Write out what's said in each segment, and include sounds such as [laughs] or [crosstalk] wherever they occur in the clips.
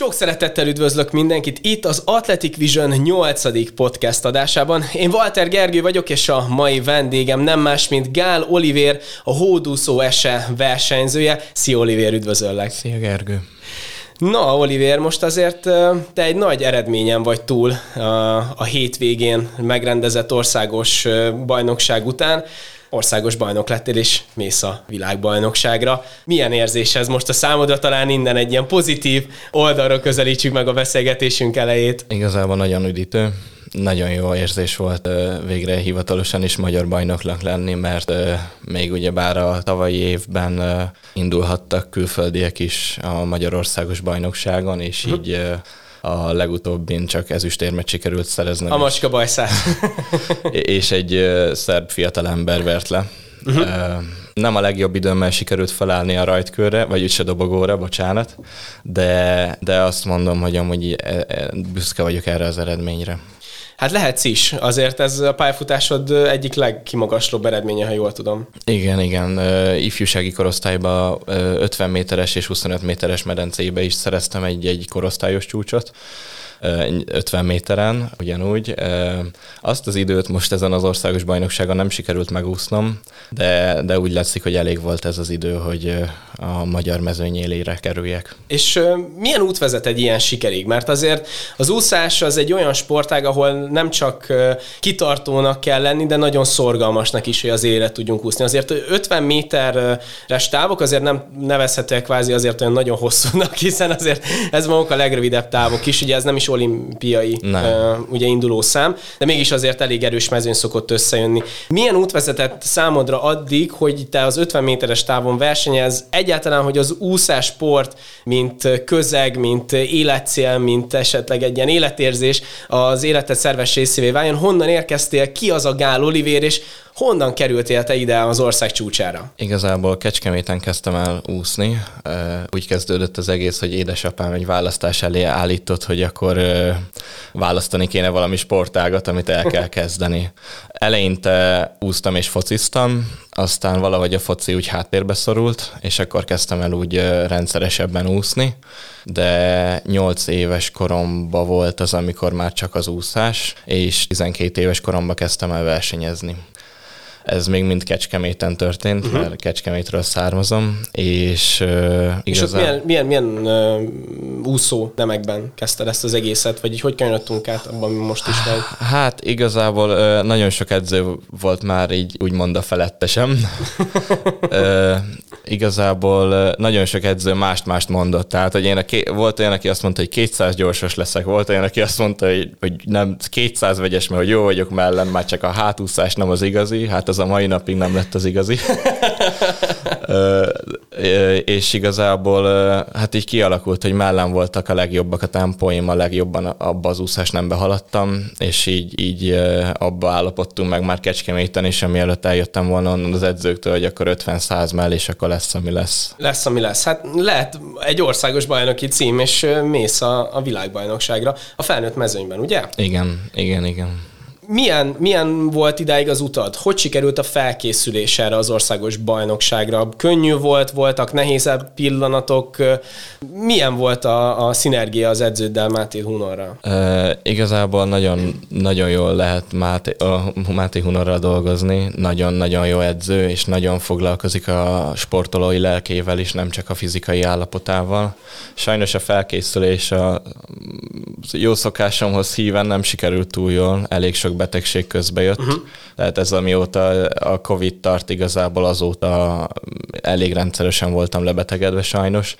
Sok szeretettel üdvözlök mindenkit itt az Athletic Vision 8. podcast adásában. Én Walter Gergő vagyok, és a mai vendégem nem más, mint Gál Olivér, a hódúszó ese versenyzője. Szia Olivér, üdvözöllek! Szia Gergő! Na, Olivér, most azért te egy nagy eredményen vagy túl a hétvégén megrendezett országos bajnokság után országos bajnok lettél, és mész a világbajnokságra. Milyen érzés ez most a számodra? Talán innen egy ilyen pozitív oldalra közelítsük meg a beszélgetésünk elejét. Igazából nagyon üdítő. Nagyon jó érzés volt végre hivatalosan is magyar bajnoknak lenni, mert még ugye bár a tavalyi évben indulhattak külföldiek is a Magyarországos bajnokságon, és uh-huh. így a legutóbbin csak ezüstérmet sikerült szerezni. A macska bajszát. [laughs] és egy szerb fiatalember vert le. Uh-huh. Nem a legjobb időmmel sikerült felállni a rajtkörre, vagy úgyse dobogóra, bocsánat, de, de azt mondom, hogy amúgy büszke vagyok erre az eredményre. Hát lehetsz is, azért ez a pályafutásod egyik legkimagaslóbb eredménye, ha jól tudom. Igen, igen. Ifjúsági korosztályban 50 méteres és 25 méteres medencébe is szereztem egy, egy korosztályos csúcsot. 50 méteren, ugyanúgy. Azt az időt most ezen az országos bajnokságon nem sikerült megúsznom, de, de úgy látszik, hogy elég volt ez az idő, hogy a magyar mezőny élére kerüljek. És milyen út vezet egy ilyen sikerig? Mert azért az úszás az egy olyan sportág, ahol nem csak kitartónak kell lenni, de nagyon szorgalmasnak is, hogy az élet tudjunk úszni. Azért 50 méteres távok azért nem nevezhetőek kvázi azért olyan nagyon hosszúnak, hiszen azért ez maguk a legrövidebb távok is, ugye ez nem is olimpiai uh, ugye induló szám, de mégis azért elég erős mezőn szokott összejönni. Milyen út vezetett számodra addig, hogy te az 50 méteres távon versenyez, egyáltalán, hogy az úszás sport, mint közeg, mint életcél, mint esetleg egy ilyen életérzés az életed szerves részévé váljon, honnan érkeztél, ki az a Gál Olivér, és Honnan kerültél te ide az ország csúcsára? Igazából Kecskeméten kezdtem el úszni. Úgy kezdődött az egész, hogy édesapám egy választás elé állított, hogy akkor választani kéne valami sportágat, amit el kell [laughs] kezdeni. Eleinte úsztam és fociztam, aztán valahogy a foci úgy háttérbe szorult, és akkor kezdtem el úgy rendszeresebben úszni, de 8 éves koromban volt az, amikor már csak az úszás, és 12 éves koromban kezdtem el versenyezni. Ez még mind Kecskeméten történt, uh-huh. mert Kecskemétről származom, és uh, És ott milyen, milyen, milyen uh, úszó nemekben kezdted ezt az egészet, vagy így hogy kanyarodtunk át abban, ami most is vagy? Hát igazából uh, nagyon sok edző volt már így úgymond a felettesem. [laughs] uh, igazából nagyon sok edző mást-mást mondott. Tehát, hogy én a ké- volt olyan, aki azt mondta, hogy 200 gyorsos leszek, volt olyan, aki azt mondta, hogy, hogy nem 200 vegyes, mert hogy jó vagyok mellem, már csak a hátúszás nem az igazi, hát az a mai napig nem lett az igazi. [laughs] és igazából hát így kialakult, hogy mellem voltak a legjobbak a tempóim, a legjobban abba az úszás nem behaladtam, és így, így abba állapodtunk meg már Kecskeméten is, amielőtt eljöttem volna onnan az edzőktől, hogy akkor 50-100 mell, és akkor lesz, ami lesz. Lesz, ami lesz. Hát lehet egy országos bajnoki cím, és mész a, a világbajnokságra a felnőtt mezőnyben, ugye? Igen, igen, igen milyen, milyen volt idáig az utad? Hogy sikerült a felkészülés erre az országos bajnokságra? Könnyű volt, voltak nehézebb pillanatok? Milyen volt a, a szinergia az edződdel Máté Hunorra? E, igazából nagyon, nagyon jól lehet Máté, a Máté Hunorral dolgozni. Nagyon-nagyon jó edző, és nagyon foglalkozik a sportolói lelkével is, nem csak a fizikai állapotával. Sajnos a felkészülés a jó szokásomhoz híven nem sikerült túl jól, elég sok betegség közbe jött. Uh-huh. Tehát ez amióta a Covid tart, igazából azóta elég rendszeresen voltam lebetegedve sajnos.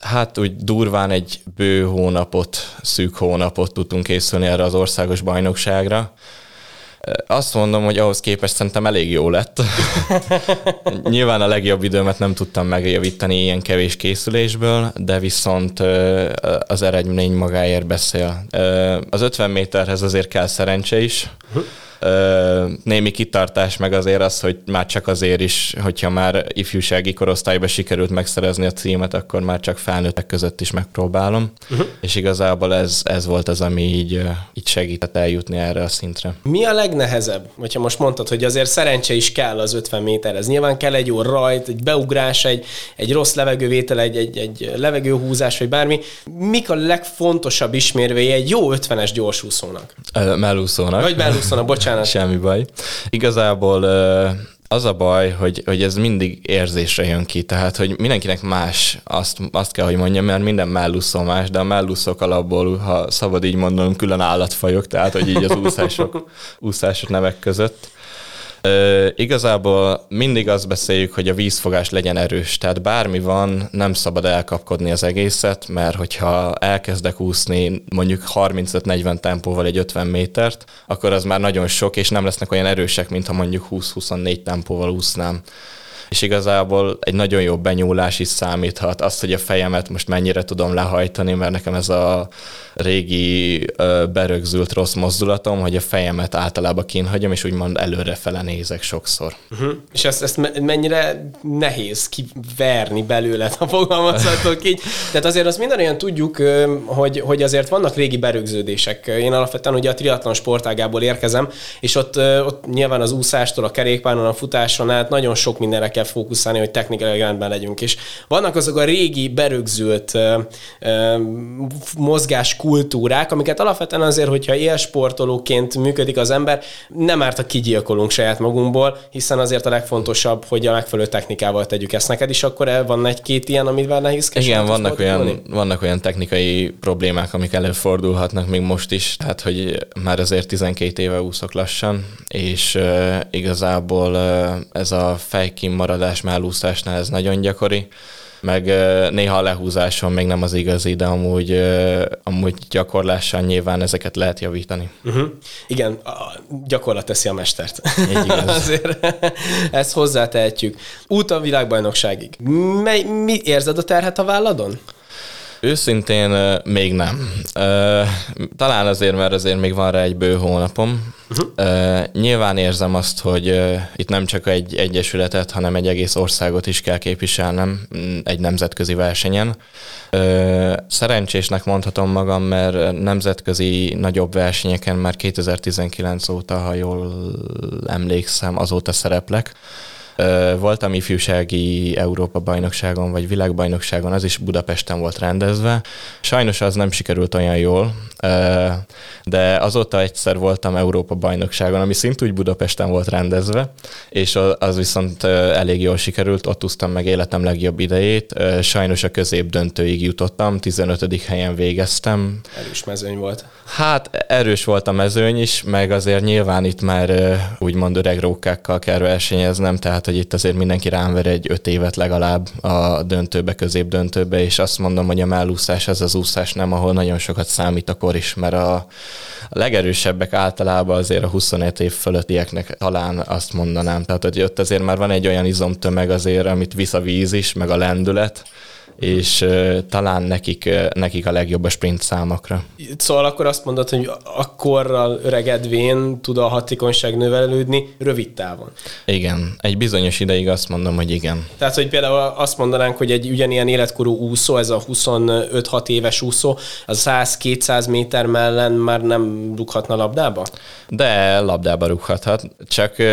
Hát úgy durván egy bő hónapot, szűk hónapot tudtunk készülni erre az országos bajnokságra. Azt mondom, hogy ahhoz képest szerintem elég jó lett. [laughs] Nyilván a legjobb időmet nem tudtam megjavítani ilyen kevés készülésből, de viszont az eredmény magáért beszél. Az 50 méterhez azért kell szerencse is. Ö, némi kitartás, meg azért az, hogy már csak azért is, hogyha már ifjúsági korosztályban sikerült megszerezni a címet, akkor már csak felnőttek között is megpróbálom. Uh-huh. És igazából ez, ez volt az, ami így, így segített eljutni erre a szintre. Mi a legnehezebb? Hogyha most mondtad, hogy azért szerencse is kell az 50 méterhez. Nyilván kell egy jó rajt, egy beugrás, egy, egy rossz levegővétel, egy, egy, egy levegőhúzás, vagy bármi. Mik a legfontosabb ismérvei egy jó 50-es gyorsúszónak? Mellúszónak. Vagy mellúszónak, bocsánat. Semmi baj. Igazából az a baj, hogy, hogy ez mindig érzésre jön ki, tehát hogy mindenkinek más, azt, azt kell, hogy mondjam, mert minden mellúszó más, de a mellúszók alapból, ha szabad így mondanom, külön állatfajok, tehát hogy így az úszások, [laughs] úszások nevek között. Ö, igazából mindig azt beszéljük, hogy a vízfogás legyen erős, tehát bármi van, nem szabad elkapkodni az egészet, mert hogyha elkezdek úszni mondjuk 35-40 tempóval egy 50 métert, akkor az már nagyon sok, és nem lesznek olyan erősek, mint ha mondjuk 20-24 tempóval úsznám és igazából egy nagyon jó benyúlás is számíthat. Azt, hogy a fejemet most mennyire tudom lehajtani, mert nekem ez a régi berögzült rossz mozdulatom, hogy a fejemet általában kínhagyom, és úgymond előrefele nézek sokszor. Uh-huh. És ezt, ezt mennyire nehéz kiverni belőle, ha fogalmazhatok így. Tehát azért azt olyan tudjuk, hogy, hogy azért vannak régi berögződések. Én alapvetően ugye a triatlon sportágából érkezem, és ott, ott nyilván az úszástól, a kerékpáron, a futáson át nagyon sok mindenre kell fókuszálni, hogy technikai rendben legyünk. És vannak azok a régi berögzült uh, uh, mozgás kultúrák, amiket alapvetően azért, hogyha élsportolóként működik az ember, nem árt, ha kigyilkolunk saját magunkból, hiszen azért a legfontosabb, hogy a megfelelő technikával tegyük ezt. Neked is akkor van egy-két ilyen, amivel nehézkes? Igen, vannak olyan, vannak olyan technikai problémák, amik előfordulhatnak még most is, tehát hogy már azért 12 éve úszok lassan, és uh, igazából uh, ez a fejkim maradás mellúszásnál ez nagyon gyakori, meg néha a lehúzáson még nem az igazi, de amúgy, amúgy gyakorlással nyilván ezeket lehet javítani. Uh-huh. Igen, a gyakorlat teszi a mestert. [laughs] Azért ezt hozzátehetjük. Út a világbajnokságig. Mely, mi érzed a terhet a válladon? Őszintén még nem. Talán azért, mert azért még van rá egy bő hónapom. Uh-huh. Nyilván érzem azt, hogy itt nem csak egy egyesületet, hanem egy egész országot is kell képviselnem mm, egy nemzetközi versenyen. Szerencsésnek mondhatom magam, mert nemzetközi nagyobb versenyeken már 2019 óta, ha jól emlékszem, azóta szereplek. Voltam ifjúsági Európa-bajnokságon, vagy világbajnokságon, az is Budapesten volt rendezve. Sajnos az nem sikerült olyan jól, de azóta egyszer voltam Európa-bajnokságon, ami szintúgy Budapesten volt rendezve, és az viszont elég jól sikerült, ott úsztam meg életem legjobb idejét. Sajnos a közép döntőig jutottam, 15. helyen végeztem. Erős mezőny volt. Hát erős volt a mezőny is, meg azért nyilván itt már úgymond öreg rókákkal kell versenyeznem, tehát hogy itt azért mindenki rám ver egy öt évet legalább a döntőbe, közép döntőbe, és azt mondom, hogy a mellúszás az az úszás nem, ahol nagyon sokat számít a kor is, mert a legerősebbek általában azért a 25 év fölöttieknek talán azt mondanám. Tehát, hogy ott azért már van egy olyan izomtömeg azért, amit visz a víz is, meg a lendület, és uh, talán nekik, uh, nekik a legjobb a sprint számokra. Szóval akkor azt mondod, hogy akkorral öregedvén tud a hatékonyság növelődni rövid távon. Igen, egy bizonyos ideig azt mondom, hogy igen. Tehát, hogy például azt mondanánk, hogy egy ugyanilyen életkorú úszó, ez a 25-6 éves úszó, az 100-200 méter mellen már nem rúghatna labdába? De labdába rúghathat, csak uh,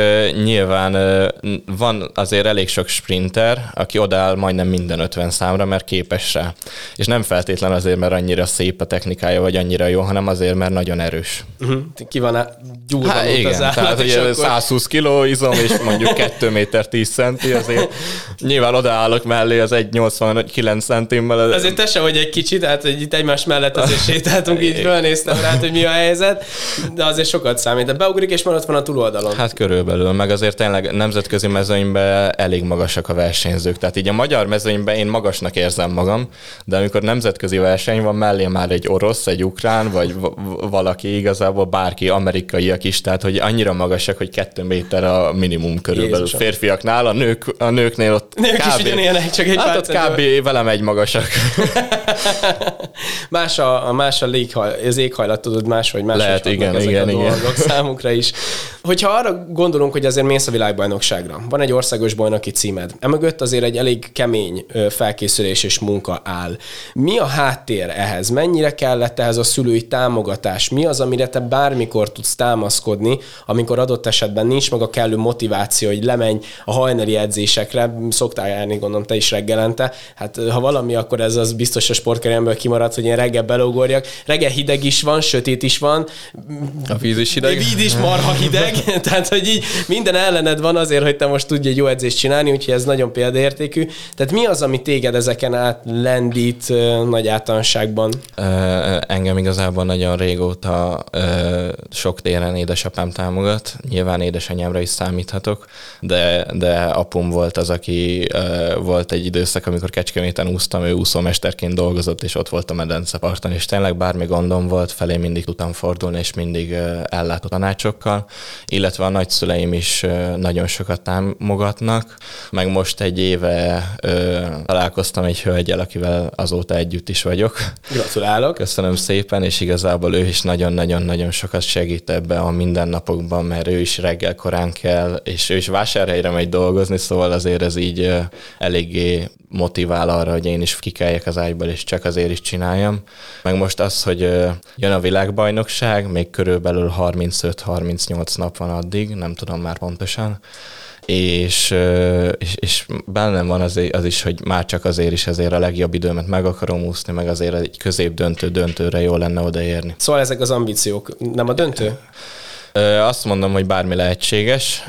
nyilván uh, van azért elég sok sprinter, aki odáll majdnem minden 50 számra, mert képes rá. És nem feltétlen azért, mert annyira szép a technikája, vagy annyira jó, hanem azért, mert nagyon erős. Uh-huh. Ki van gyúrva hát, igen, az állat, tehát ugye akkor... 120 kiló izom, és mondjuk 2 méter 10 centi, azért nyilván odaállok mellé az 1,89 centimmel. Azért te se vagy egy kicsit, tehát hogy itt egymás mellett azért [laughs] sétáltunk, így fölnéztem rá, hogy mi a helyzet, de azért sokat számít. De beugrik, és már ott van a túloldalon. Hát körülbelül, meg azért tényleg nemzetközi mezőnyben elég magasak a versenyzők. Tehát így a magyar mezőnyben én magasnak érzem magam, de amikor nemzetközi verseny van, mellé már egy orosz, egy ukrán, vagy valaki igazából bárki, amerikaiak is, tehát hogy annyira magasak, hogy kettő méter a minimum körülbelül Jézusom. férfiaknál, a, nők, a nőknél ott Nők kb. is ugyanilyenek, csak egy hát ott kb. velem egy magasak. [laughs] más a, a más a léghaj, az éghajlat, tudod, más, hogy más Lehet, igen, ezek igen, a igen. számukra is. Hogyha arra gondolunk, hogy azért mész a világbajnokságra, van egy országos bajnoki címed, emögött azért egy elég kemény felkészülés és munka áll. Mi a háttér ehhez? Mennyire kellett ehhez a szülői támogatás? Mi az, amire te bármikor tudsz támaszkodni, amikor adott esetben nincs meg a kellő motiváció, hogy lemenj a hajnali edzésekre, szoktál járni, gondolom te is reggelente. Hát ha valami, akkor ez az biztos a sportkeremből kimaradt, hogy én reggel belógorjak. Reggel hideg is van, sötét is van. A víz is hideg. Víz is marha hideg. [laughs] Tehát, hogy így minden ellened van azért, hogy te most tudj egy jó edzést csinálni, úgyhogy ez nagyon példaértékű. Tehát mi az, ami téged ezeken át lendít nagy általánosságban? Engem igazából nagyon régóta sok téren édesapám támogat. Nyilván édesanyámra is számíthatok, de, de apum volt az, aki volt egy időszak, amikor Kecskeméten úsztam, ő úszómesterként dolgozott, és ott volt a medenceparton, és tényleg bármi gondom volt, felé mindig tudtam fordulni, és mindig ellátó tanácsokkal, illetve a nagyszüleim is nagyon sokat támogatnak, meg most egy éve találkoztam egy hölgyel, akivel azóta együtt is vagyok. Gratulálok! Köszönöm szépen, és igazából ő is nagyon-nagyon-nagyon sokat segít ebbe a mindennapokban, mert ő is reggel korán kell, és ő is vásárhelyre megy dolgozni, szóval azért ez így eléggé motivál arra, hogy én is kikeljek az ágyból, és csak azért is csináljam. Meg most az, hogy jön a világbajnokság, még körülbelül 35-38 nap van addig, nem tudom már pontosan, és, és, és bennem van az, az is, hogy már csak azért is ezért a legjobb időmet meg akarom úszni, meg azért egy középdöntő döntőre jó lenne odaérni. Szóval ezek az ambíciók, nem a döntő? Azt mondom, hogy bármi lehetséges.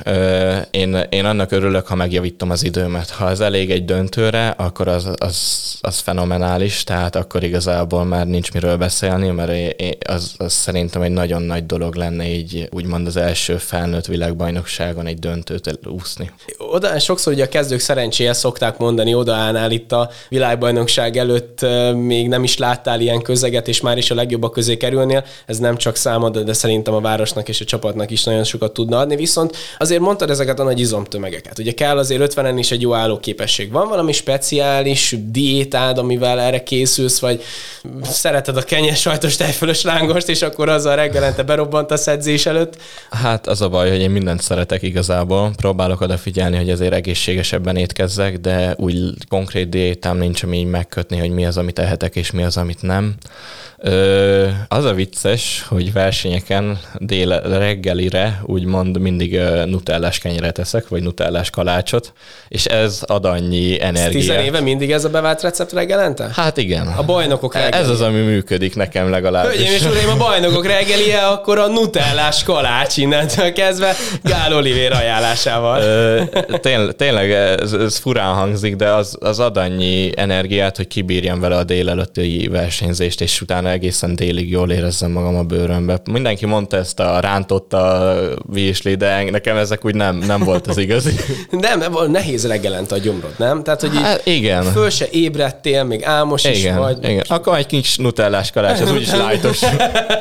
Én, én annak örülök, ha megjavítom az időmet. Ha ez elég egy döntőre, akkor az, az, az fenomenális, tehát akkor igazából már nincs miről beszélni, mert az, az szerintem egy nagyon nagy dolog lenne így úgymond az első felnőtt világbajnokságon egy döntőt úszni. Oda sokszor ugye a kezdők szerencséje szokták mondani, odaállnál itt a világbajnokság előtt, még nem is láttál ilyen közeget, és már is a legjobbak közé kerülnél. Ez nem csak számod, de szerintem a városnak és a csapatnak is nagyon sokat tudna adni, viszont azért mondtad ezeket a nagy izomtömegeket. Ugye kell azért 50-en is egy jó állóképesség. Van valami speciális diétád, amivel erre készülsz, vagy szereted a kenyes sajtos tejfölös lángost, és akkor azzal reggelente berobbant a edzés előtt? Hát az a baj, hogy én mindent szeretek igazából. Próbálok odafigyelni, hogy azért egészségesebben étkezzek, de úgy konkrét diétám nincs, ami így megkötni, hogy mi az, amit ehetek, és mi az, amit nem. Ö, az a vicces, hogy versenyeken dél reggelire úgymond mindig nutellás kenyeret eszek, vagy nutellás kalácsot, és ez ad annyi energiát. Tizen éve mindig ez a bevált recept reggelente? Hát igen. A bajnokok reggelie. Ez az, ami működik nekem legalább. Hölgyeim és uraim, a bajnokok reggelie, akkor a nutellás kalács innentől kezdve Gál Olivér ajánlásával. Ö, tényleg, tényleg ez, ez furán hangzik, de az, az ad annyi energiát, hogy kibírjam vele a délelőtti versenyzést, és utána egészen délig jól érezzem magam a bőrömbe. Mindenki mondta ezt a rántott a virsli, de nekem ezek úgy nem, nem volt az igazi. [laughs] nem, nehéz reggelent a gyomrod, nem? Tehát, hogy hát, igen. föl se ébredtél, még álmos igen, is vagy. Igen. Akkor egy kis nutellás kalács, az úgyis lájtos.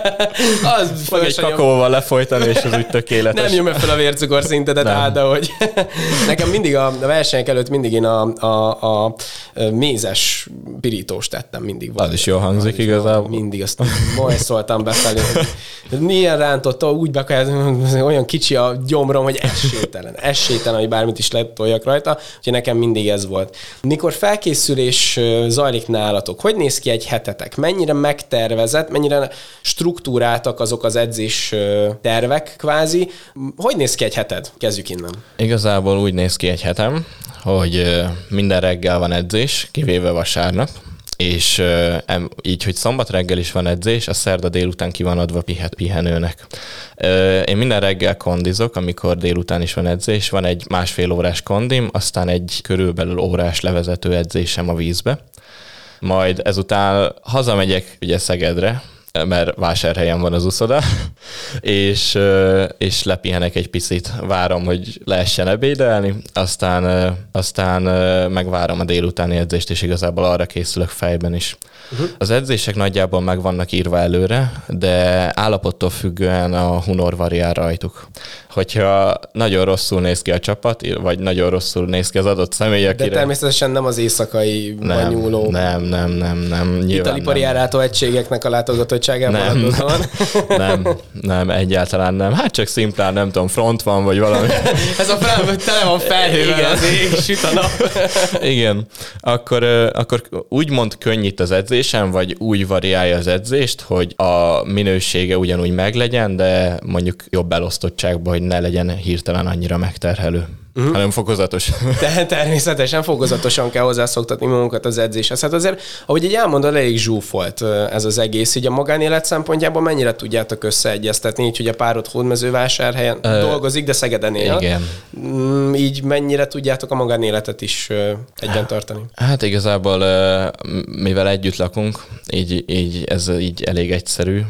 [laughs] az Vagy egy kakaóval lefolytani, és az úgy tökéletes. Nem nyomja fel a vércukor szintedet, áll, hogy [laughs] nekem mindig a, a versenyek előtt mindig én a, a, a mézes pirítóst tettem mindig. Az is jól hangzik igazából. Mindig azt majd szóltam befelé. Milyen rántotta, úgy be olyan kicsi a gyomrom, hogy esélytelen. Esélytelen, hogy bármit is letoljak rajta, úgyhogy nekem mindig ez volt. Mikor felkészülés zajlik nálatok, hogy néz ki egy hetetek? Mennyire megtervezett, mennyire struktúráltak azok az edzés tervek kvázi? Hogy néz ki egy heted? Kezdjük innen. Igazából úgy néz ki egy hetem, hogy minden reggel van edzés, kivéve vasárnap, és így, hogy szombat reggel is van edzés, a szerda délután ki van adva pihenőnek. Én minden reggel kondizok, amikor délután is van edzés, van egy másfél órás kondim, aztán egy körülbelül órás levezető edzésem a vízbe. Majd ezután hazamegyek ugye Szegedre, mert vásárhelyen van az uszoda, [laughs] és, és lepihenek egy picit, várom, hogy lehessen ebédelni, aztán, aztán megvárom a délutáni edzést, és igazából arra készülök fejben is. Uh-huh. Az edzések nagyjából meg vannak írva előre, de állapottól függően a hunor variál rajtuk. Hogyha nagyon rosszul néz ki a csapat, vagy nagyon rosszul néz ki az adott személy, akire... De természetesen nem az éjszakai nem, nyúló... Nem, nem, nem, nem. Italipari árátó egységeknek a látogatottságában nem, nem, [laughs] nem, nem, egyáltalán nem. Hát csak szimplán, nem tudom, front van, vagy valami. [laughs] Ez a fel, tele van felhővel az ég, süt a nap. [laughs] Igen. Akkor, akkor úgymond könnyít az edzésen, vagy úgy variálja az edzést, hogy a minősége ugyanúgy meglegyen, de mondjuk jobb elosztottságban, hogy ne legyen hirtelen annyira megterhelő uh-huh. hanem fokozatos. [laughs] De természetesen fokozatosan kell hozzászoktatni magunkat az edzéshez. Hát azért, ahogy egy elmondod, elég zsúfolt ez az egész. Így a magánélet szempontjából mennyire tudjátok összeegyeztetni, így hogy a párod hódmezővásárhelyen uh, dolgozik, de Szegeden él. Igen. Mm, így mennyire tudjátok a magánéletet is egyben tartani? Hát igazából, mivel együtt lakunk, így, így ez így elég egyszerű.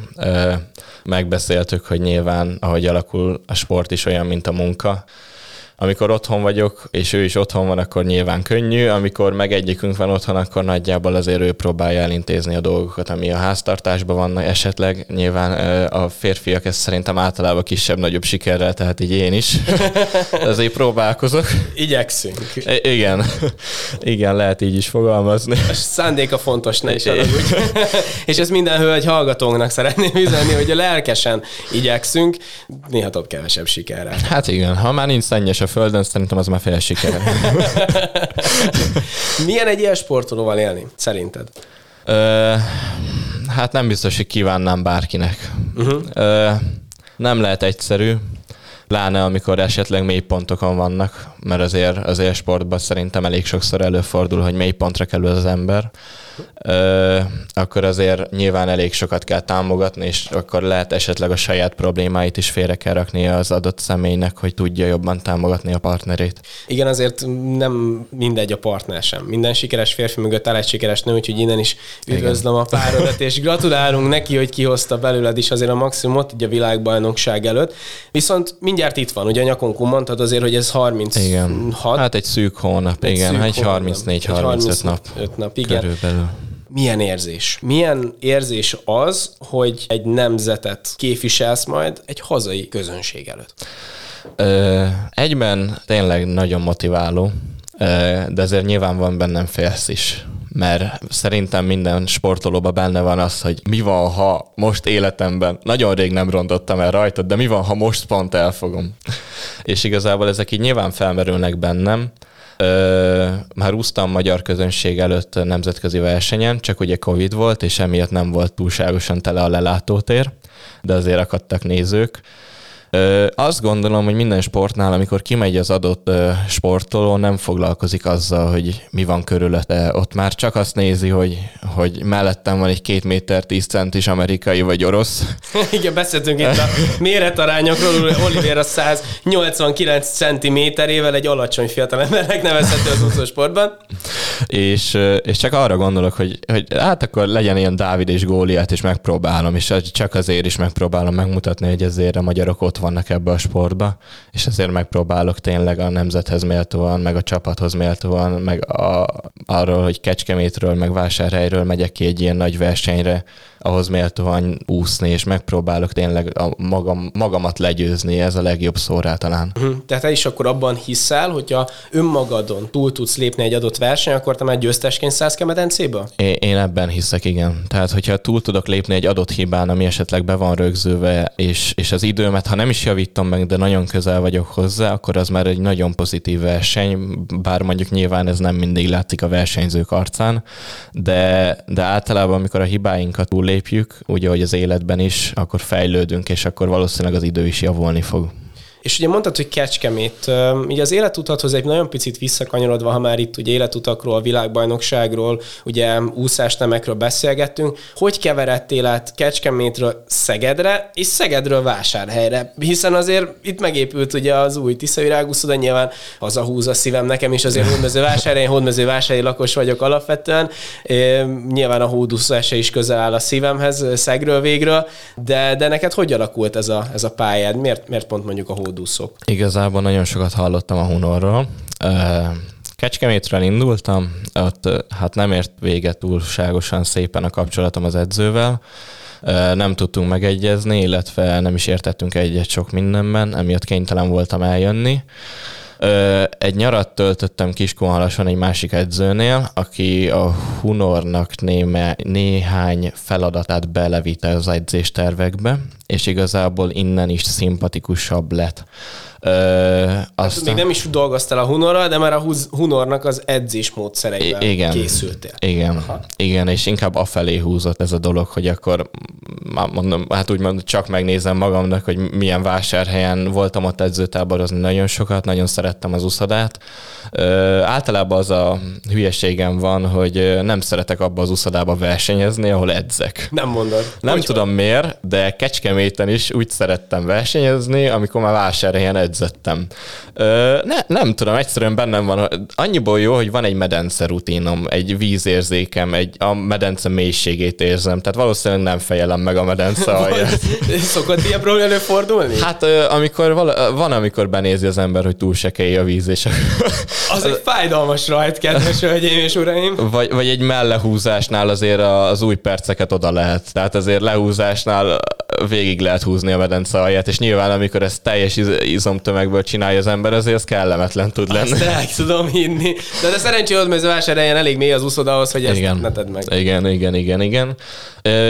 Megbeszéltük, hogy nyilván, ahogy alakul a sport is olyan, mint a munka, amikor otthon vagyok, és ő is otthon van, akkor nyilván könnyű, amikor meg egyikünk van otthon, akkor nagyjából azért ő próbálja elintézni a dolgokat, ami a háztartásban van esetleg. Nyilván a férfiak ezt szerintem általában kisebb-nagyobb sikerrel, tehát így én is. [laughs] Azért próbálkozok. Igyekszünk. I- igen. Igen, lehet így is fogalmazni. A szándéka fontos, ne is [laughs] és ezt minden hölgy hallgatónknak szeretném üzenni, hogy a lelkesen igyekszünk, néha több kevesebb sikerrel. Hát igen, ha már nincs szennyes a földön, szerintem az már fél sikere. [laughs] Milyen egy ilyen sportolóval élni, szerinted? Ö, hát nem biztos, hogy kívánnám bárkinek. Uh-huh. Ö, nem lehet egyszerű, pláne amikor esetleg mélypontokon vannak, mert azért az élsportban szerintem elég sokszor előfordul, hogy mélypontra kerül az ember ö, akkor azért nyilván elég sokat kell támogatni, és akkor lehet esetleg a saját problémáit is félre kell rakni az adott személynek, hogy tudja jobban támogatni a partnerét. Igen, azért nem mindegy a partner sem. Minden sikeres férfi mögött áll egy sikeres nő, úgyhogy innen is üdvözlöm Igen. a párodat, és [laughs] gratulálunk neki, hogy kihozta belőled is azért a maximumot így a világbajnokság előtt. Viszont mindjárt itt van, ugye a nyakonkon mondtad azért, hogy ez 36. Igen. Hát egy szűk hónap, egy igen, egy 34-35 nap. 5 nap, igen. Körülbelül milyen érzés? Milyen érzés az, hogy egy nemzetet képviselsz majd egy hazai közönség előtt? Ö, egyben tényleg nagyon motiváló, de ezért nyilván van bennem félsz is mert szerintem minden sportolóban benne van az, hogy mi van, ha most életemben, nagyon rég nem rontottam el rajtad, de mi van, ha most pont elfogom. [laughs] És igazából ezek így nyilván felmerülnek bennem, Ö, már úsztam magyar közönség előtt nemzetközi versenyen, csak ugye Covid volt, és emiatt nem volt túlságosan tele a lelátótér, de azért akadtak nézők. Ö, azt gondolom, hogy minden sportnál, amikor kimegy az adott ö, sportoló, nem foglalkozik azzal, hogy mi van körülötte. Ott már csak azt nézi, hogy, hogy mellettem van egy két méter tíz centis amerikai vagy orosz. [laughs] Igen, beszéltünk itt a méretarányokról, Oliver 189 centiméterével egy alacsony fiatalembernek nevezhető az úszósportban. és, és csak arra gondolok, hogy, hogy hát akkor legyen ilyen Dávid és Góliát, és megpróbálom, és csak azért is megpróbálom megmutatni, hogy ezért a magyarok ott vannak ebbe a sportba, és ezért megpróbálok tényleg a nemzethez méltóan, meg a csapathoz méltóan, meg a, arról, hogy Kecskemétről, meg Vásárhelyről megyek ki egy ilyen nagy versenyre, ahhoz méltóan úszni, és megpróbálok tényleg a magam, magamat legyőzni, ez a legjobb szórá talán. Uh-huh. Tehát te is akkor abban hiszel, hogyha önmagadon túl tudsz lépni egy adott verseny, akkor te már győztesként szállsz ki a medencébe? Én, én ebben hiszek, igen. Tehát, hogyha túl tudok lépni egy adott hibán, ami esetleg be van rögzülve, és, és az időmet, ha nem is javítom meg, de nagyon közel vagyok hozzá, akkor az már egy nagyon pozitív verseny, bár mondjuk nyilván ez nem mindig látszik a versenyzők arcán, de, de általában, amikor a hibáinkat túllépjük, úgy, ahogy az életben is, akkor fejlődünk, és akkor valószínűleg az idő is javulni fog. És ugye mondtad, hogy Kecskemét. Ugye az életutathoz egy nagyon picit visszakanyarodva, ha már itt ugye életutakról, világbajnokságról, ugye úszásnemekről beszélgettünk, hogy keveredtél át Kecskemétről Szegedre, és Szegedről Vásárhelyre? Hiszen azért itt megépült ugye az új Tiszavirágúszoda, nyilván húz a szívem nekem is, azért hódmezővásárhelyen, hódmezővásárhelyi lakos vagyok alapvetően. Nyilván a hódúszása is közel áll a szívemhez, Szegről végről, de, de neked hogy alakult ez a, ez a pályád? Miért, miért pont mondjuk a hódúszók? Igazából nagyon sokat hallottam a Hunorról. Kecskemétről indultam, ott hát nem ért véget túlságosan szépen a kapcsolatom az edzővel, nem tudtunk megegyezni, illetve nem is értettünk egyet sok mindenben, emiatt kénytelen voltam eljönni. Egy nyarat töltöttem Kiskunhalason egy másik edzőnél, aki a Hunornak néme, néhány feladatát belevitte az edzéstervekbe, és igazából innen is szimpatikusabb lett. Ö, aztán... Hát még nem is dolgoztál a Hunorral, de már a Hunornak az edzés módszereivel igen, készültél. Igen, Aha. igen, és inkább afelé húzott ez a dolog, hogy akkor mondom, hát úgymond csak megnézem magamnak, hogy milyen vásárhelyen voltam ott edzőtáborozni nagyon sokat, nagyon szerettem az uszadát. Ö, általában az a hülyeségem van, hogy nem szeretek abba az uszadába versenyezni, ahol edzek. Nem mondod. Nem hogy tudom van? miért, de Kecskeméten is úgy szerettem versenyezni, amikor már vásárhelyen edzek edzettem. Ö, ne, nem tudom, egyszerűen bennem van, annyiból jó, hogy van egy medence rutinom, egy vízérzékem, egy, a medence mélységét érzem, tehát valószínűleg nem fejelem meg a medence [laughs] alját. Szokott ilyen probléma előfordulni? Hát amikor vala, van, amikor benézi az ember, hogy túl sekély a víz, és az egy fájdalmas rajt, kedves hölgyeim és uraim. Vagy, vagy egy mellehúzásnál azért az új perceket oda lehet. Tehát azért lehúzásnál végig lehet húzni a medence alját, és nyilván amikor ez teljes izomtömegből csinálja az ember, azért ez kellemetlen tud lenni. Azt el tudom hinni. De, de szerencsé hogy vásárhelyen elég mély az úszod ahhoz, hogy ezt igen. ne tedd meg. Igen, igen, igen, igen.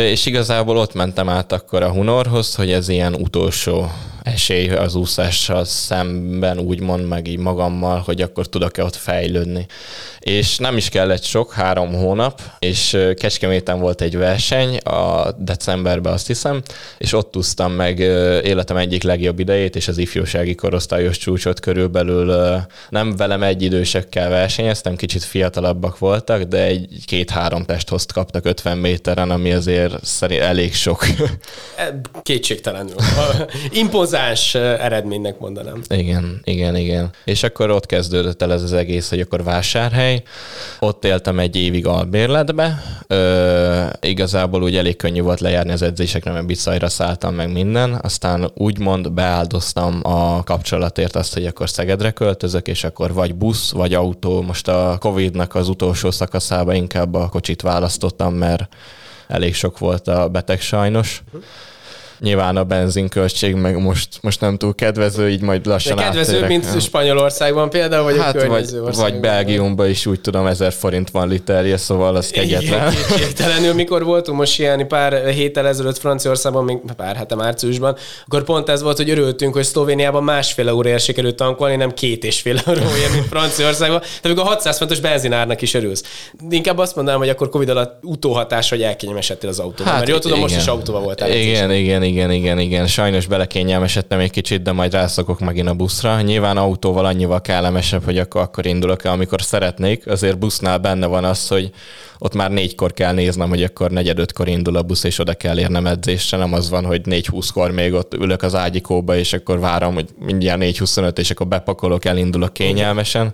És igazából ott mentem át akkor a Hunorhoz, hogy ez ilyen utolsó esély az úszással szemben, úgymond meg így magammal, hogy akkor tudok-e ott fejlődni. És nem is kellett sok, három hónap, és Kecskeméten volt egy verseny, a decemberben azt hiszem, és ott úsztam meg életem egyik legjobb idejét, és az ifjúsági korosztályos csúcsot körülbelül nem velem egy idősekkel versenyeztem, kicsit fiatalabbak voltak, de egy két-három testhozt kaptak 50 méteren, ami azért szerint elég sok. [laughs] Kétségtelenül. [laughs] Impozáns eredménynek mondanám. Igen, igen, igen. És akkor ott kezdődött el ez az egész, hogy akkor vásárhely. Ott éltem egy évig albérletbe. Ö, igazából úgy elég könnyű volt lejárni az edzésekre, mert bicajra szálltam meg minden. Aztán úgymond beáldoztam a kapcsolatért azt, hogy akkor Szegedre költözök, és akkor vagy busz, vagy autó. Most a Covid-nak az utolsó szakaszába inkább a kocsit választottam, mert elég sok volt a beteg sajnos. Uh-huh. Nyilván a benzinköltség meg most, most nem túl kedvező, így majd lassan De kedvező, áttérek. mint Spanyolországban például, vagy hát, a vagy, vagy Belgiumban is úgy tudom, ezer forint van literje, szóval az kegyetlen. [laughs] Kétségtelenül, mikor voltunk most ilyen pár héttel ezelőtt Franciaországban, még pár hete márciusban, akkor pont ez volt, hogy örültünk, hogy Szlovéniában másfél óráért sikerült tankolni, nem két és fél euróért, mint Franciaországban. De még a 600 fontos benzinárnak is örülsz. Inkább azt mondanám, hogy akkor Covid alatt utóhatás, hogy elkényelmesedtél az autóval. Hát, Mert jól tudom, igen. most is autóval voltál. Igen, igen, igen, igen, igen. Sajnos belekényelmesedtem egy kicsit, de majd rászokok megint a buszra. Nyilván autóval annyival kellemesebb, hogy akkor, akkor indulok el, amikor szeretnék. Azért busznál benne van az, hogy ott már négykor kell néznem, hogy akkor negyed ötkor indul a busz, és oda kell érnem edzésre. Nem az van, hogy négy húszkor még ott ülök az ágyikóba, és akkor várom, hogy mindjárt négy huszonöt, és akkor bepakolok, elindulok kényelmesen.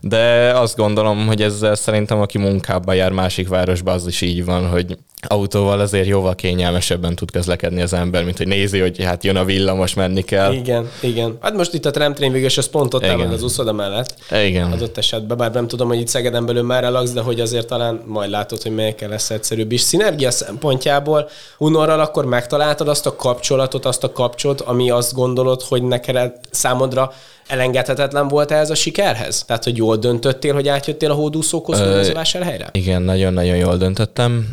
De azt gondolom, hogy ezzel szerintem, aki munkába jár másik városba, az is így van, hogy autóval azért jóval kényelmesebben tud közlekedni az ember, mint hogy nézi, hogy hát jön a villamos, menni kell. Igen, igen. Hát most itt a tramtrain végül az pont ott van az úszoda mellett. Igen. Adott esetben, bár nem tudom, hogy itt Szegeden belül merre laksz, de hogy azért talán majd látod, hogy melyekkel lesz egyszerűbb is. Szinergia szempontjából Hunorral akkor megtaláltad azt a kapcsolatot, azt a kapcsot, ami azt gondolod, hogy neked számodra Elengedhetetlen volt ez a sikerhez? Tehát, hogy jól döntöttél, hogy átjöttél a hódúszókhoz vásárhelyre? Igen, nagyon-nagyon jól döntöttem.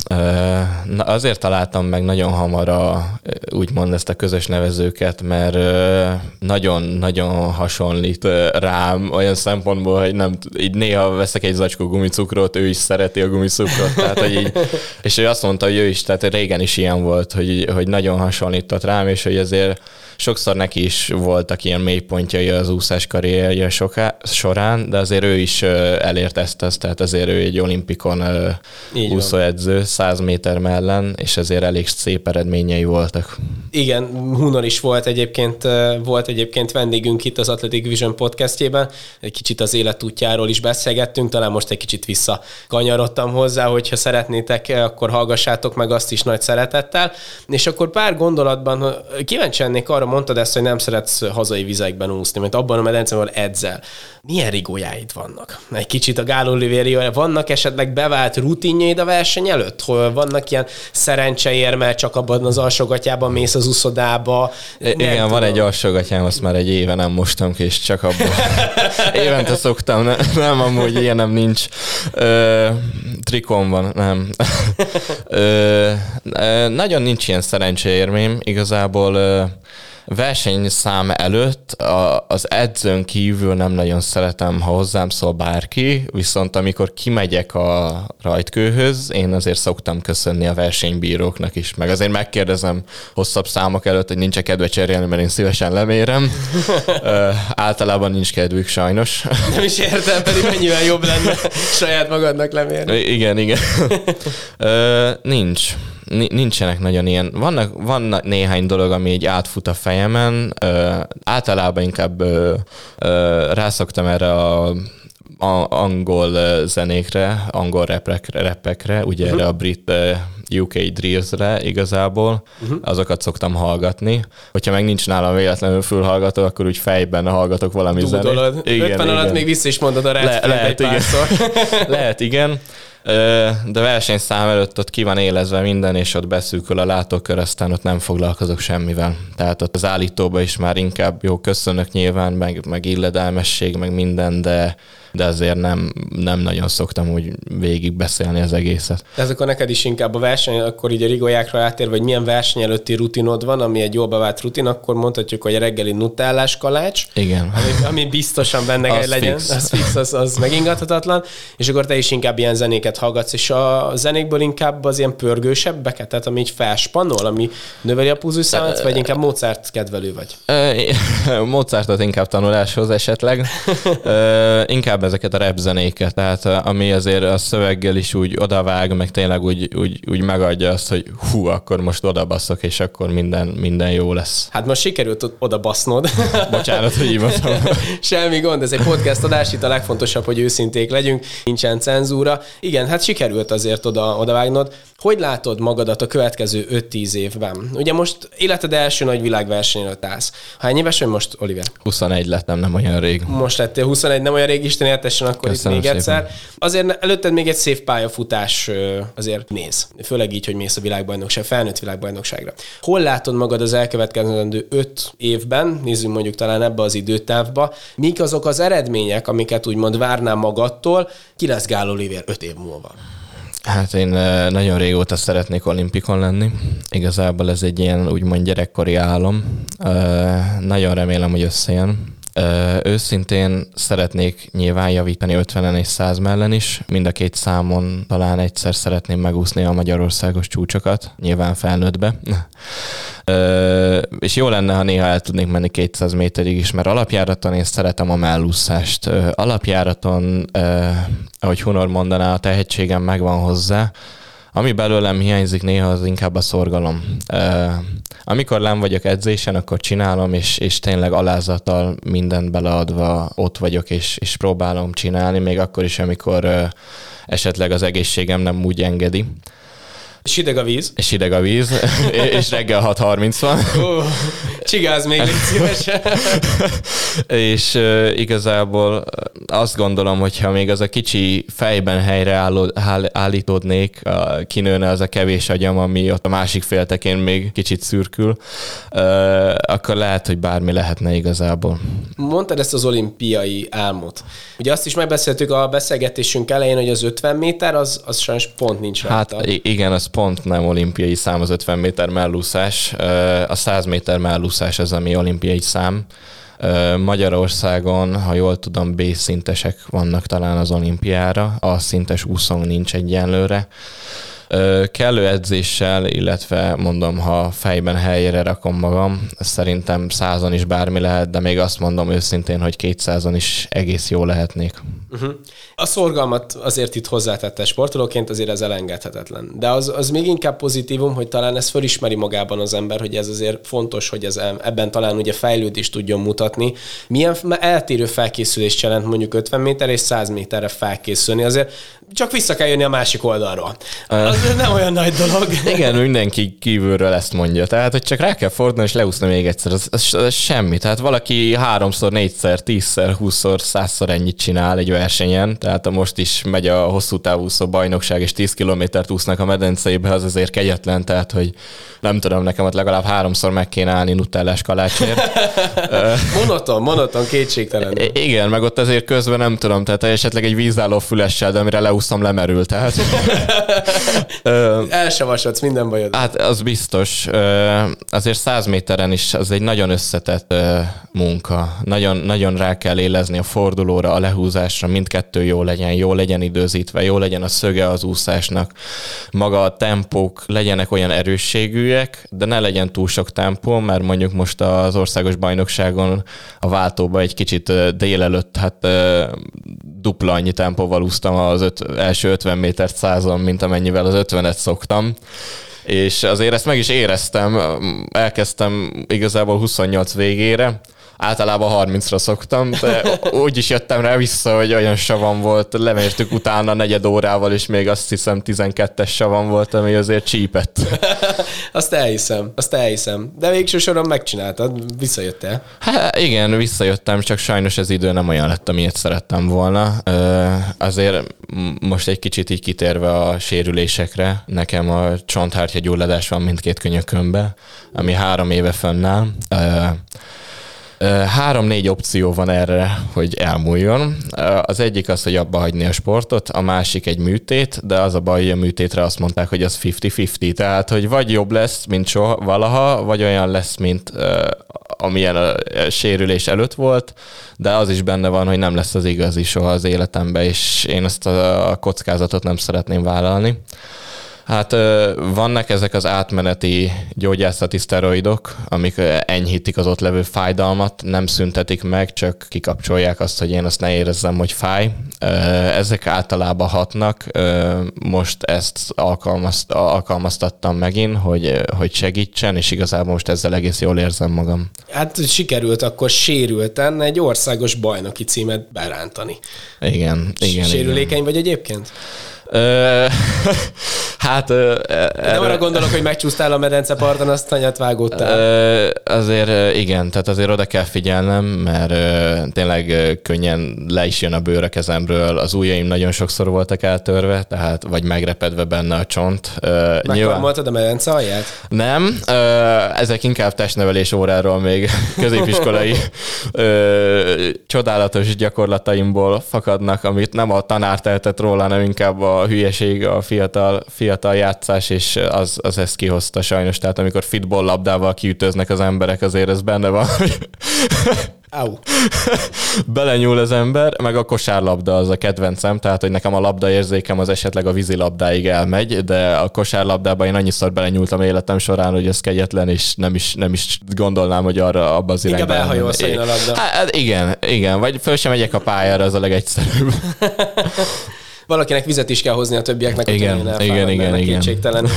Na, azért találtam meg nagyon hamar a, úgymond ezt a közös nevezőket, mert nagyon-nagyon hasonlít rám olyan szempontból, hogy nem, így néha veszek egy zacskó gumicukrot, ő is szereti a gumicukrot, tehát, hogy így, és ő azt mondta, hogy ő is, tehát régen is ilyen volt, hogy, hogy nagyon hasonlított rám, és hogy ezért sokszor neki is voltak ilyen mélypontjai az úszás karrierje soká, során, de azért ő is elért ezt, ezt tehát azért ő egy olimpikon úszóedző 100 méter mellen, és ezért elég szép eredményei voltak. Igen, Hunor is volt egyébként, volt egyébként vendégünk itt az Athletic Vision podcastjében, egy kicsit az életútjáról is beszélgettünk, talán most egy kicsit visszakanyarodtam hozzá, hogyha szeretnétek, akkor hallgassátok meg azt is nagy szeretettel. És akkor pár gondolatban kíváncsi lennék arra, mondtad ezt, hogy nem szeretsz hazai vizekben úszni, mert abban a medencében edzel. Milyen rigójáid vannak? Egy kicsit a Gál Olivériója, vannak esetleg bevált rutinjaid a verseny előtt? Hol vannak ilyen szerencseérmel, csak abban az alsógatjában mész az uszodába? Nem Igen, tudom. van egy alsógatyám, azt már egy éve nem mostam ki, és csak abban [laughs] évente szoktam, nem, nem amúgy ilyen nem nincs. Ö, trikóm van, nem. [laughs] Ö, nagyon nincs ilyen szerencseérmém, igazából versenyszám előtt a, az edzőn kívül nem nagyon szeretem, ha hozzám szól bárki, viszont amikor kimegyek a rajtkőhöz, én azért szoktam köszönni a versenybíróknak is, meg azért megkérdezem hosszabb számok előtt, hogy nincs kedve cserélni, mert én szívesen lemérem. [laughs] Ö, általában nincs kedvük sajnos. Nem is értem, pedig mennyivel jobb lenne saját magadnak lemérni. Igen, igen. [laughs] Ö, nincs nincsenek nagyon ilyen, vannak, van néhány dolog, ami így átfut a fejemen, ö, általában inkább ö, ö, rászoktam erre a angol zenékre, angol repekre, repekre ugye uh-huh. erre a brit UK Drills-re igazából, uh-huh. azokat szoktam hallgatni. Hogyha meg nincs nálam véletlenül fülhallgató, akkor úgy fejben hallgatok valami Dúdolod. zenét. Igen, 50 igen. alatt még vissza is mondod a Le- lehet, igen. [laughs] lehet, igen de versenyszám előtt ott ki van élezve minden, és ott beszűkül a látókör, aztán ott nem foglalkozok semmivel. Tehát ott az állítóba is már inkább jó köszönök nyilván, meg, meg illedelmesség, meg minden, de de azért nem, nem nagyon szoktam úgy végig beszélni az egészet. Ez akkor neked is inkább a verseny, akkor így a rigójákra átérve, hogy milyen verseny előtti rutinod van, ami egy jól bevált rutin, akkor mondhatjuk, hogy a reggeli nutellás kalács. Igen. Ami, ami biztosan benne [laughs] kell legyen. Fix. Az fix, az, az megingathatatlan. És akkor te is inkább ilyen zenéket hallgatsz, és a zenékből inkább az ilyen pörgősebbeket, tehát ami így felspannol, ami növeli a púzuszámat, vagy inkább Mozart kedvelő vagy? [laughs] Mozartot inkább tanuláshoz esetleg. [laughs] inkább ezeket a rap zenéket, tehát ami azért a szöveggel is úgy odavág, meg tényleg úgy, úgy, úgy megadja azt, hogy hú, akkor most odabaszok, és akkor minden, minden jó lesz. Hát most sikerült odabasznod. [laughs] Bocsánat, hogy hívottam. Semmi gond, ez egy podcast adás, itt a legfontosabb, hogy őszinték legyünk, nincsen cenzúra. Igen, hát sikerült azért oda, odavágnod. Hogy látod magadat a következő 5-10 évben? Ugye most életed első nagy világverseny előtt állsz. Hány éves vagy most, Oliver? 21 lettem, nem olyan rég. Most lettél 21, nem olyan rég, Isten értessen akkor Köszönöm itt még szépen. egyszer. Azért előtted még egy szép pályafutás azért néz. Főleg így, hogy mész a világbajnokság, felnőtt világbajnokságra. Hol látod magad az elkövetkezendő 5 évben, nézzünk mondjuk talán ebbe az időtávba, mik azok az eredmények, amiket úgymond várnál magadtól, ki lesz Gál Oliver 5 év múlva? Hát én nagyon régóta szeretnék olimpikon lenni. Igazából ez egy ilyen úgymond gyerekkori álom. Nagyon remélem, hogy összejön. Őszintén szeretnék nyilván javítani 50-en és 100 mellen is. Mind a két számon talán egyszer szeretném megúszni a magyarországos csúcsokat, nyilván felnőttbe. [laughs] Ö, és jó lenne, ha néha el tudnék menni 200 méterig is, mert alapjáraton én szeretem a mellúszást. Ö, alapjáraton, ö, ahogy Hunor mondaná, a tehetségem megvan hozzá, ami belőlem hiányzik néha, az inkább a szorgalom. Amikor nem vagyok edzésen, akkor csinálom, és, és tényleg alázattal mindent beleadva ott vagyok, és, és próbálom csinálni, még akkor is, amikor esetleg az egészségem nem úgy engedi. És hideg a víz. És hideg a víz, [laughs] és reggel 6.30 van. Uh, csigáz még, légy szíves. [laughs] és uh, igazából azt gondolom, hogyha még az a kicsi fejben helyre álló, áll, állítódnék, uh, kinőne az a kevés agyam, ami ott a másik féltekén még kicsit szürkül, uh, akkor lehet, hogy bármi lehetne igazából. Mondtad ezt az olimpiai álmot. Ugye azt is megbeszéltük a beszélgetésünk elején, hogy az 50 méter, az, az sajnos pont nincs rajta. Hát igen, az pont nem olimpiai szám az 50 méter mellúszás. A 100 méter mellúszás az, ami olimpiai szám. Magyarországon, ha jól tudom, B szintesek vannak talán az olimpiára, a szintes úszón nincs egyenlőre. Kellő edzéssel, illetve mondom, ha fejben helyére rakom magam, szerintem százon is bármi lehet, de még azt mondom őszintén, hogy kétszázon is egész jó lehetnék. Uh-huh. A szorgalmat azért itt hozzátette sportolóként, azért ez elengedhetetlen. De az, az még inkább pozitívum, hogy talán ez fölismeri magában az ember, hogy ez azért fontos, hogy ez ebben talán ugye fejlődést tudjon mutatni. Milyen eltérő felkészülést jelent mondjuk 50 méter és 100 méterre felkészülni? Azért csak vissza kell jönni a másik oldalról. Az nem olyan nagy dolog. [laughs] Igen, mindenki kívülről ezt mondja. Tehát, hogy csak rá kell fordulni és leúszni még egyszer. Az, az, az semmi. Tehát valaki háromszor, négyszer, tízszer, húszszor, százszor ennyit csinál egy versenyen. Tehát most is megy a hosszú távúszó bajnokság, és 10 kilométert úsznak a medencébe, az azért kegyetlen. Tehát, hogy nem tudom, nekem ott legalább háromszor meg kéne állni nutellás kalácsért. [laughs] monoton, monoton, kétségtelen. Igen, meg ott azért közben nem tudom, tehát esetleg egy vízálló fülessel, de amire leúszom, lemerül. Tehát, [laughs] Elsavasodsz, minden bajod. Hát az biztos. Azért száz méteren is az egy nagyon összetett munka. Nagyon, nagyon rá kell élezni a fordulóra, a lehúzásra, mindkettő jó legyen, jó legyen időzítve, jó legyen a szöge az úszásnak. Maga a tempók legyenek olyan erősségűek, de ne legyen túl sok tempó, mert mondjuk most az országos bajnokságon a váltóba egy kicsit délelőtt, hát dupla annyi tempóval úsztam az öt, első 50 métert százon, mint amennyivel az 50-et szoktam. És azért ezt meg is éreztem, elkezdtem igazából 28 végére, általában 30-ra szoktam, de úgy is jöttem rá vissza, hogy olyan savam volt, lemértük utána negyed órával, és még azt hiszem 12-es savam volt, ami azért csípett. [laughs] azt elhiszem, azt elhiszem. De végső soron megcsináltad, visszajöttél. Hát igen, visszajöttem, csak sajnos ez idő nem olyan lett, amilyet szerettem volna. Azért most egy kicsit így kitérve a sérülésekre, nekem a csonthártya gyulladás van mindkét könyökömbe, ami három éve fönnáll. Három-négy opció van erre, hogy elmúljon. Az egyik az, hogy abba hagyni a sportot, a másik egy műtét, de az a baj, hogy a műtétre azt mondták, hogy az 50-50, tehát hogy vagy jobb lesz, mint soha valaha, vagy olyan lesz, mint amilyen a sérülés előtt volt, de az is benne van, hogy nem lesz az igazi soha az életemben, és én ezt a kockázatot nem szeretném vállalni. Hát vannak ezek az átmeneti gyógyászati szteroidok, amik enyhítik az ott levő fájdalmat, nem szüntetik meg, csak kikapcsolják azt, hogy én azt ne érezzem, hogy fáj. Ezek általában hatnak. Most ezt alkalmazt, alkalmaztattam megint, hogy, hogy segítsen, és igazából most ezzel egész jól érzem magam. Hát sikerült akkor sérülten egy országos bajnoki címet berántani. Igen, igen. Sérülékeny igen. vagy egyébként? [laughs] hát... Nem arra gondolok, hogy megcsúsztál a medenceparton, azt anyat vágódtál. Azért igen, tehát azért oda kell figyelnem, mert tényleg könnyen le is jön a bőr a kezemről. Az ujjaim nagyon sokszor voltak eltörve, tehát vagy megrepedve benne a csont. Megkarmoltad a medence alját? Nem, ezek inkább testnevelés óráról még [laughs] középiskolai csodálatos gyakorlataimból fakadnak, amit nem a tanár tehetett róla, hanem inkább a hülyeség, a fiatal, fiatal játszás, és az, az ezt kihozta sajnos. Tehát amikor fitball labdával kiütöznek az emberek, azért ez benne van. Au. [laughs] Belenyúl az ember, meg a kosárlabda az a kedvencem, tehát hogy nekem a labda érzékem az esetleg a vízilabdáig elmegy, de a kosárlabdában én annyiszor belenyúltam életem során, hogy ez kegyetlen, és nem is, nem is gondolnám, hogy arra abba az irányba. Inkább elhajolsz a labda. Hát, igen, igen, vagy föl sem megyek a pályára, az a legegyszerűbb. [laughs] valakinek vizet is kell hozni a többieknek, igen, igen, igen, igen, igen.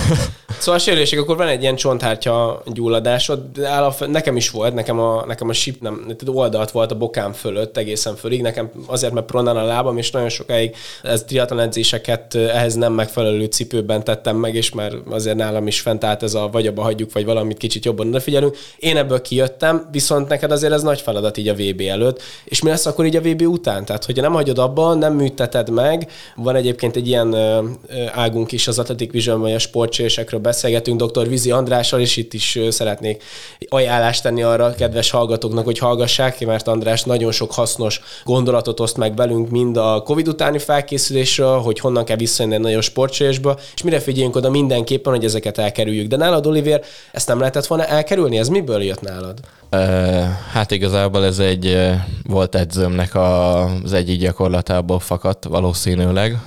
Szóval a sérülések, akkor van egy ilyen csonthártya gyulladásod, de nekem is volt, nekem a, nekem a sip nem, oldalt volt a bokám fölött egészen fölig, nekem azért, mert pronán a lábam, és nagyon sokáig ez triatlon edzéseket ehhez nem megfelelő cipőben tettem meg, és már azért nálam is fent állt ez a vagy abba hagyjuk, vagy valamit kicsit jobban odafigyelünk. Én ebből kijöttem, viszont neked azért ez nagy feladat így a VB előtt, és mi lesz akkor így a VB után? Tehát, hogyha nem hagyod abba, nem műteted meg, van egyébként egy ilyen águnk is az Athletic Vision, vagy a sportsérésekről beszélgetünk dr. Vizi Andrással, és itt is szeretnék ajánlást tenni arra kedves hallgatóknak, hogy hallgassák, mert András nagyon sok hasznos gondolatot oszt meg velünk, mind a COVID utáni felkészülésről, hogy honnan kell visszajönni egy nagyon sportsérésbe, és mire figyeljünk oda mindenképpen, hogy ezeket elkerüljük. De nálad, Oliver, ezt nem lehetett volna elkerülni? Ez miből jött nálad? Hát igazából ez egy volt edzőmnek az egyik gyakorlatából fakadt valószínűleg.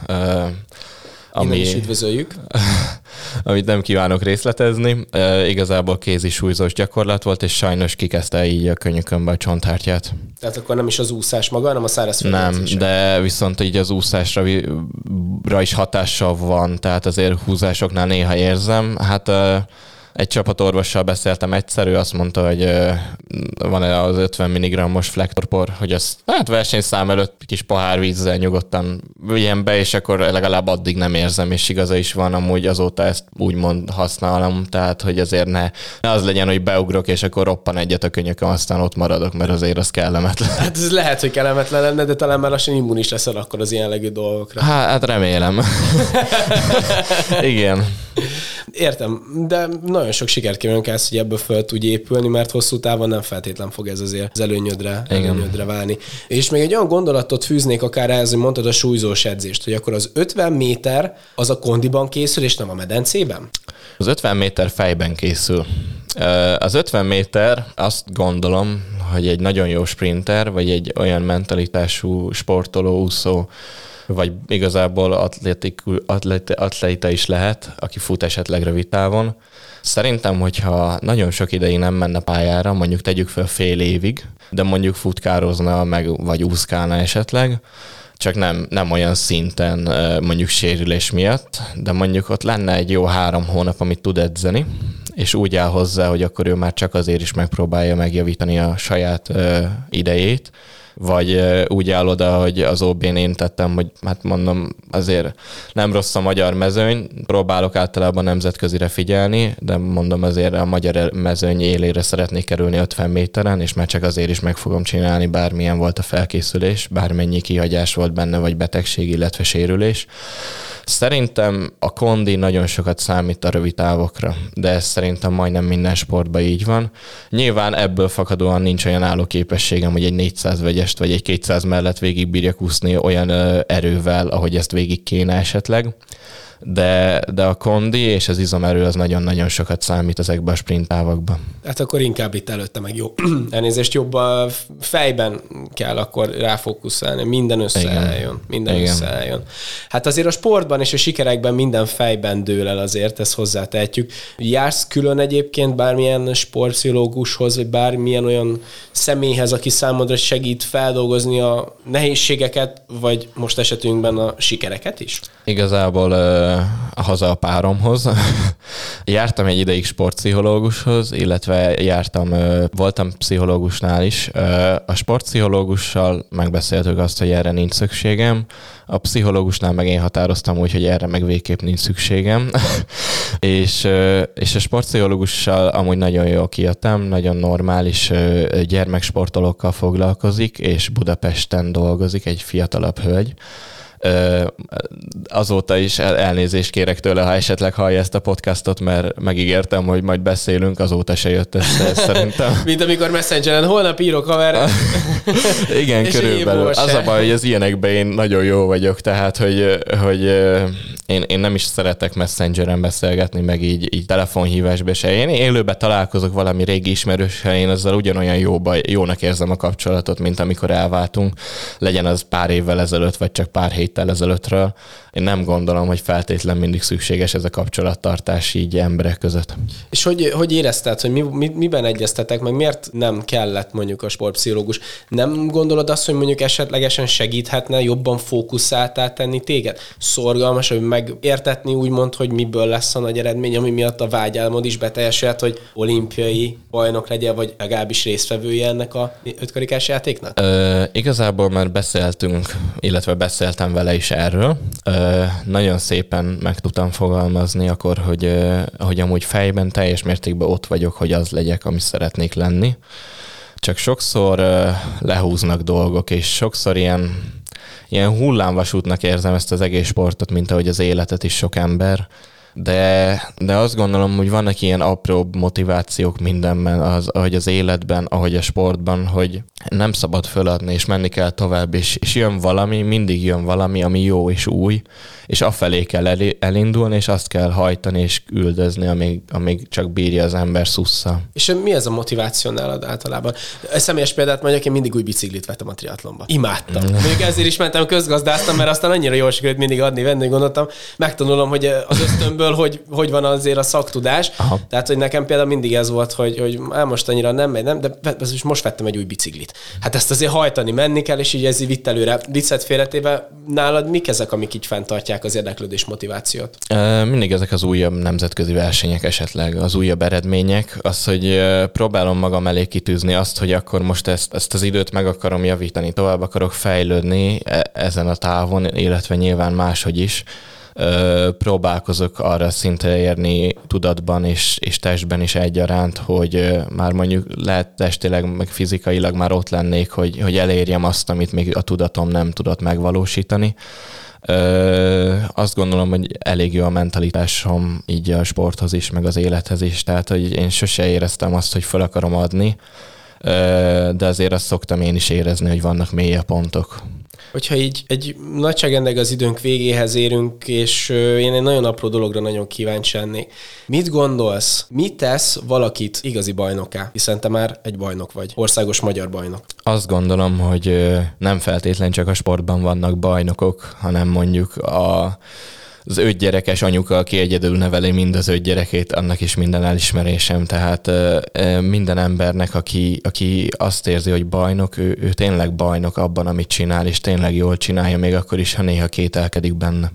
Ami, is üdvözöljük. [laughs] amit nem kívánok részletezni. Igazából kézi súlyzós gyakorlat volt, és sajnos kikezdte így a könyökömbe a csonthártyát. Tehát akkor nem is az úszás maga, hanem a száraz Nem, de viszont így az úszásra is hatással van, tehát azért húzásoknál néha érzem. Hát egy csapatorvossal beszéltem egyszer, ő azt mondta, hogy van az 50 mg-os flektorpor, hogy az hát versenyszám előtt kis pohár vízzel nyugodtan vigyen be, és akkor legalább addig nem érzem, és igaza is van, amúgy azóta ezt úgymond használom, tehát hogy azért ne, ne az legyen, hogy beugrok, és akkor roppan egyet a könyököm, aztán ott maradok, mert azért az kellemetlen. Hát ez lehet, hogy kellemetlen lenne, de talán már lassan immunis leszel akkor az ilyen legű dolgokra. Hát, hát remélem. [laughs] Igen. Értem, de nagyon sok sikert kívánok ezt, hogy ebből föl tudj épülni, mert hosszú távon nem feltétlen fog ez azért az előnyödre, előnyödre válni. És még egy olyan gondolatot fűznék akár ehhez, hogy mondtad a súlyzós edzést, hogy akkor az 50 méter az a kondiban készül, és nem a medencében? Az 50 méter fejben készül. Az 50 méter azt gondolom, hogy egy nagyon jó sprinter, vagy egy olyan mentalitású sportoló, úszó, vagy igazából atletik, atlete, atleta is lehet, aki fut esetleg rövid távon. Szerintem, hogyha nagyon sok ideig nem menne pályára, mondjuk tegyük fel fél évig, de mondjuk futkározna, meg, vagy úszkálna esetleg, csak nem, nem olyan szinten mondjuk sérülés miatt, de mondjuk ott lenne egy jó három hónap, amit tud edzeni, és úgy áll hozzá, hogy akkor ő már csak azért is megpróbálja megjavítani a saját idejét, vagy úgy áll oda, hogy az OB-n én tettem, hogy hát mondom, azért nem rossz a magyar mezőny, próbálok általában nemzetközire figyelni, de mondom azért a magyar mezőny élére szeretnék kerülni 50 méteren, és már csak azért is meg fogom csinálni, bármilyen volt a felkészülés, bármennyi kihagyás volt benne, vagy betegség, illetve sérülés. Szerintem a kondi nagyon sokat számít a rövid távokra, de ez szerintem majdnem minden sportban így van. Nyilván ebből fakadóan nincs olyan állóképességem, hogy egy 400 vegyest vagy egy 200 mellett végig bírjak úszni olyan erővel, ahogy ezt végig kéne esetleg de, de a kondi és az izomerő az nagyon-nagyon sokat számít ezekben a sprintávokban. Hát akkor inkább itt előtte meg jó. [clears throat] Elnézést jobb a fejben kell akkor ráfókuszálni, minden összeálljon. Minden Igen. összeálljon. Hát azért a sportban és a sikerekben minden fejben dől el azért, ezt hozzátehetjük. Jársz külön egyébként bármilyen sportpszichológushoz, vagy bármilyen olyan személyhez, aki számodra segít feldolgozni a nehézségeket, vagy most esetünkben a sikereket is? Igazából haza a páromhoz. [laughs] jártam egy ideig sportpszichológushoz, illetve jártam, voltam pszichológusnál is. A sportpszichológussal megbeszéltük azt, hogy erre nincs szükségem. A pszichológusnál meg én határoztam úgy, hogy erre meg végképp nincs szükségem. [laughs] és, és a sportpszichológussal amúgy nagyon jól kijöttem, nagyon normális gyermeksportolókkal foglalkozik, és Budapesten dolgozik, egy fiatalabb hölgy azóta is elnézést kérek tőle, ha esetleg hallja ezt a podcastot, mert megígértem, hogy majd beszélünk, azóta se jött össze szerintem. [laughs] Mint amikor Messengeren, holnap írok haver. [laughs] Igen, körülbelül. Az a baj, hogy az ilyenekben én nagyon jó vagyok, tehát, hogy, hogy én, én nem is szeretek messengeren beszélgetni, meg így, így telefonhívásba se. Én élőben találkozok valami régi ismerőssel, én azzal ugyanolyan jóba, jónak érzem a kapcsolatot, mint amikor elváltunk, legyen az pár évvel ezelőtt, vagy csak pár héttel ezelőttről. Én nem gondolom, hogy feltétlen mindig szükséges ez a kapcsolattartás így emberek között. És hogy, hogy érezted, hogy mi, mi, miben egyeztetek, meg miért nem kellett mondjuk a sportpszichológus? Nem gondolod azt, hogy mondjuk esetlegesen segíthetne jobban fókuszáltá tenni téged? Szorgalmas, hogy megértetni úgymond, hogy miből lesz a nagy eredmény, ami miatt a vágyálmod is beteljesült, hogy olimpiai bajnok legyen, vagy legalábbis résztvevője ennek a ötkarikás játéknak? Ö, igazából már beszéltünk, illetve beszéltem vele is erről. Ö, nagyon szépen meg tudtam fogalmazni akkor, hogy, hogy amúgy fejben teljes mértékben ott vagyok, hogy az legyek, ami szeretnék lenni. Csak sokszor lehúznak dolgok, és sokszor ilyen, ilyen hullámvasútnak érzem ezt az egész sportot, mint ahogy az életet is sok ember de, de azt gondolom, hogy vannak ilyen apró motivációk mindenben, az, ahogy az életben, ahogy a sportban, hogy nem szabad föladni, és menni kell tovább, és, és jön valami, mindig jön valami, ami jó és új, és afelé kell elindulni, és azt kell hajtani és üldözni, amíg, amíg csak bírja az ember szussza. És mi ez a motiváció nálad általában? Egy személyes példát mondjak, én mindig új biciklit vettem a triatlonba. Imádtam. Mm. Még ezért is mentem közgazdáztam, mert aztán annyira jól sikerült mindig adni, venni, gondoltam. Megtanulom, hogy az ösztönből hogy, hogy van azért a szaktudás. Aha. Tehát, hogy nekem például mindig ez volt, hogy, hogy á, most annyira nem megy, nem, de most vettem egy új biciklit. Hát ezt azért hajtani, menni kell, és így ez így vitt előre. Viccet félretéve, nálad mik ezek, amik így fenntartják az érdeklődés motivációt? Mindig ezek az újabb nemzetközi versenyek esetleg, az újabb eredmények, az, hogy próbálom magam elé kitűzni azt, hogy akkor most ezt, ezt az időt meg akarom javítani, tovább akarok fejlődni e, ezen a távon, illetve nyilván máshogy is próbálkozok arra szinte érni tudatban és, és testben is egyaránt, hogy már mondjuk lehet testileg, meg fizikailag már ott lennék, hogy, hogy elérjem azt, amit még a tudatom nem tudott megvalósítani. Ö, azt gondolom, hogy elég jó a mentalitásom így a sporthoz is, meg az élethez is, tehát hogy én sose éreztem azt, hogy fel akarom adni, ö, de azért azt szoktam én is érezni, hogy vannak mélyebb pontok hogyha így egy nagyságrendeg az időnk végéhez érünk, és én egy nagyon apró dologra nagyon kíváncsi lennék. Mit gondolsz, mit tesz valakit igazi bajnoká? Hiszen te már egy bajnok vagy, országos magyar bajnok. Azt gondolom, hogy nem feltétlen csak a sportban vannak bajnokok, hanem mondjuk a az öt gyerekes anyuka, aki egyedül neveli mind az öt gyerekét, annak is minden elismerésem. Tehát minden embernek, aki, aki azt érzi, hogy bajnok, ő, ő tényleg bajnok abban, amit csinál, és tényleg jól csinálja, még akkor is, ha néha kételkedik benne.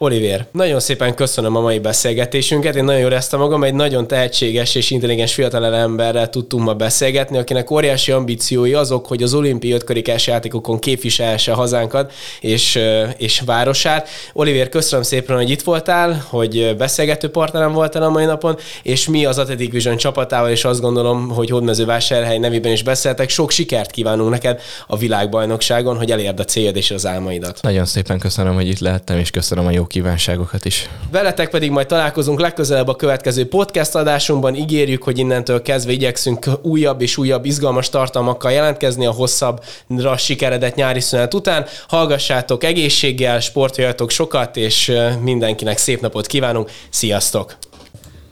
Oliver, nagyon szépen köszönöm a mai beszélgetésünket. Én nagyon jól éreztem magam, egy nagyon tehetséges és intelligens fiatal emberrel tudtunk ma beszélgetni, akinek óriási ambíciói azok, hogy az olimpiai ötkarikás játékokon képviselhesse hazánkat és, és városát. Oliver, köszönöm szépen, hogy itt voltál, hogy beszélgető partnerem voltál a mai napon, és mi az Athletic Vision csapatával, és azt gondolom, hogy Hódmezővásárhely nevében is beszéltek. Sok sikert kívánunk neked a világbajnokságon, hogy elérd a céljad és az álmaidat. Nagyon szépen köszönöm, hogy itt lehettem, és köszönöm a jó kívánságokat is. Veletek pedig majd találkozunk legközelebb a következő podcast adásunkban. Ígérjük, hogy innentől kezdve igyekszünk újabb és újabb izgalmas tartalmakkal jelentkezni a hosszabbra sikeredett nyári szünet után. Hallgassátok egészséggel, sportoljatok sokat, és mindenkinek szép napot kívánunk. Sziasztok!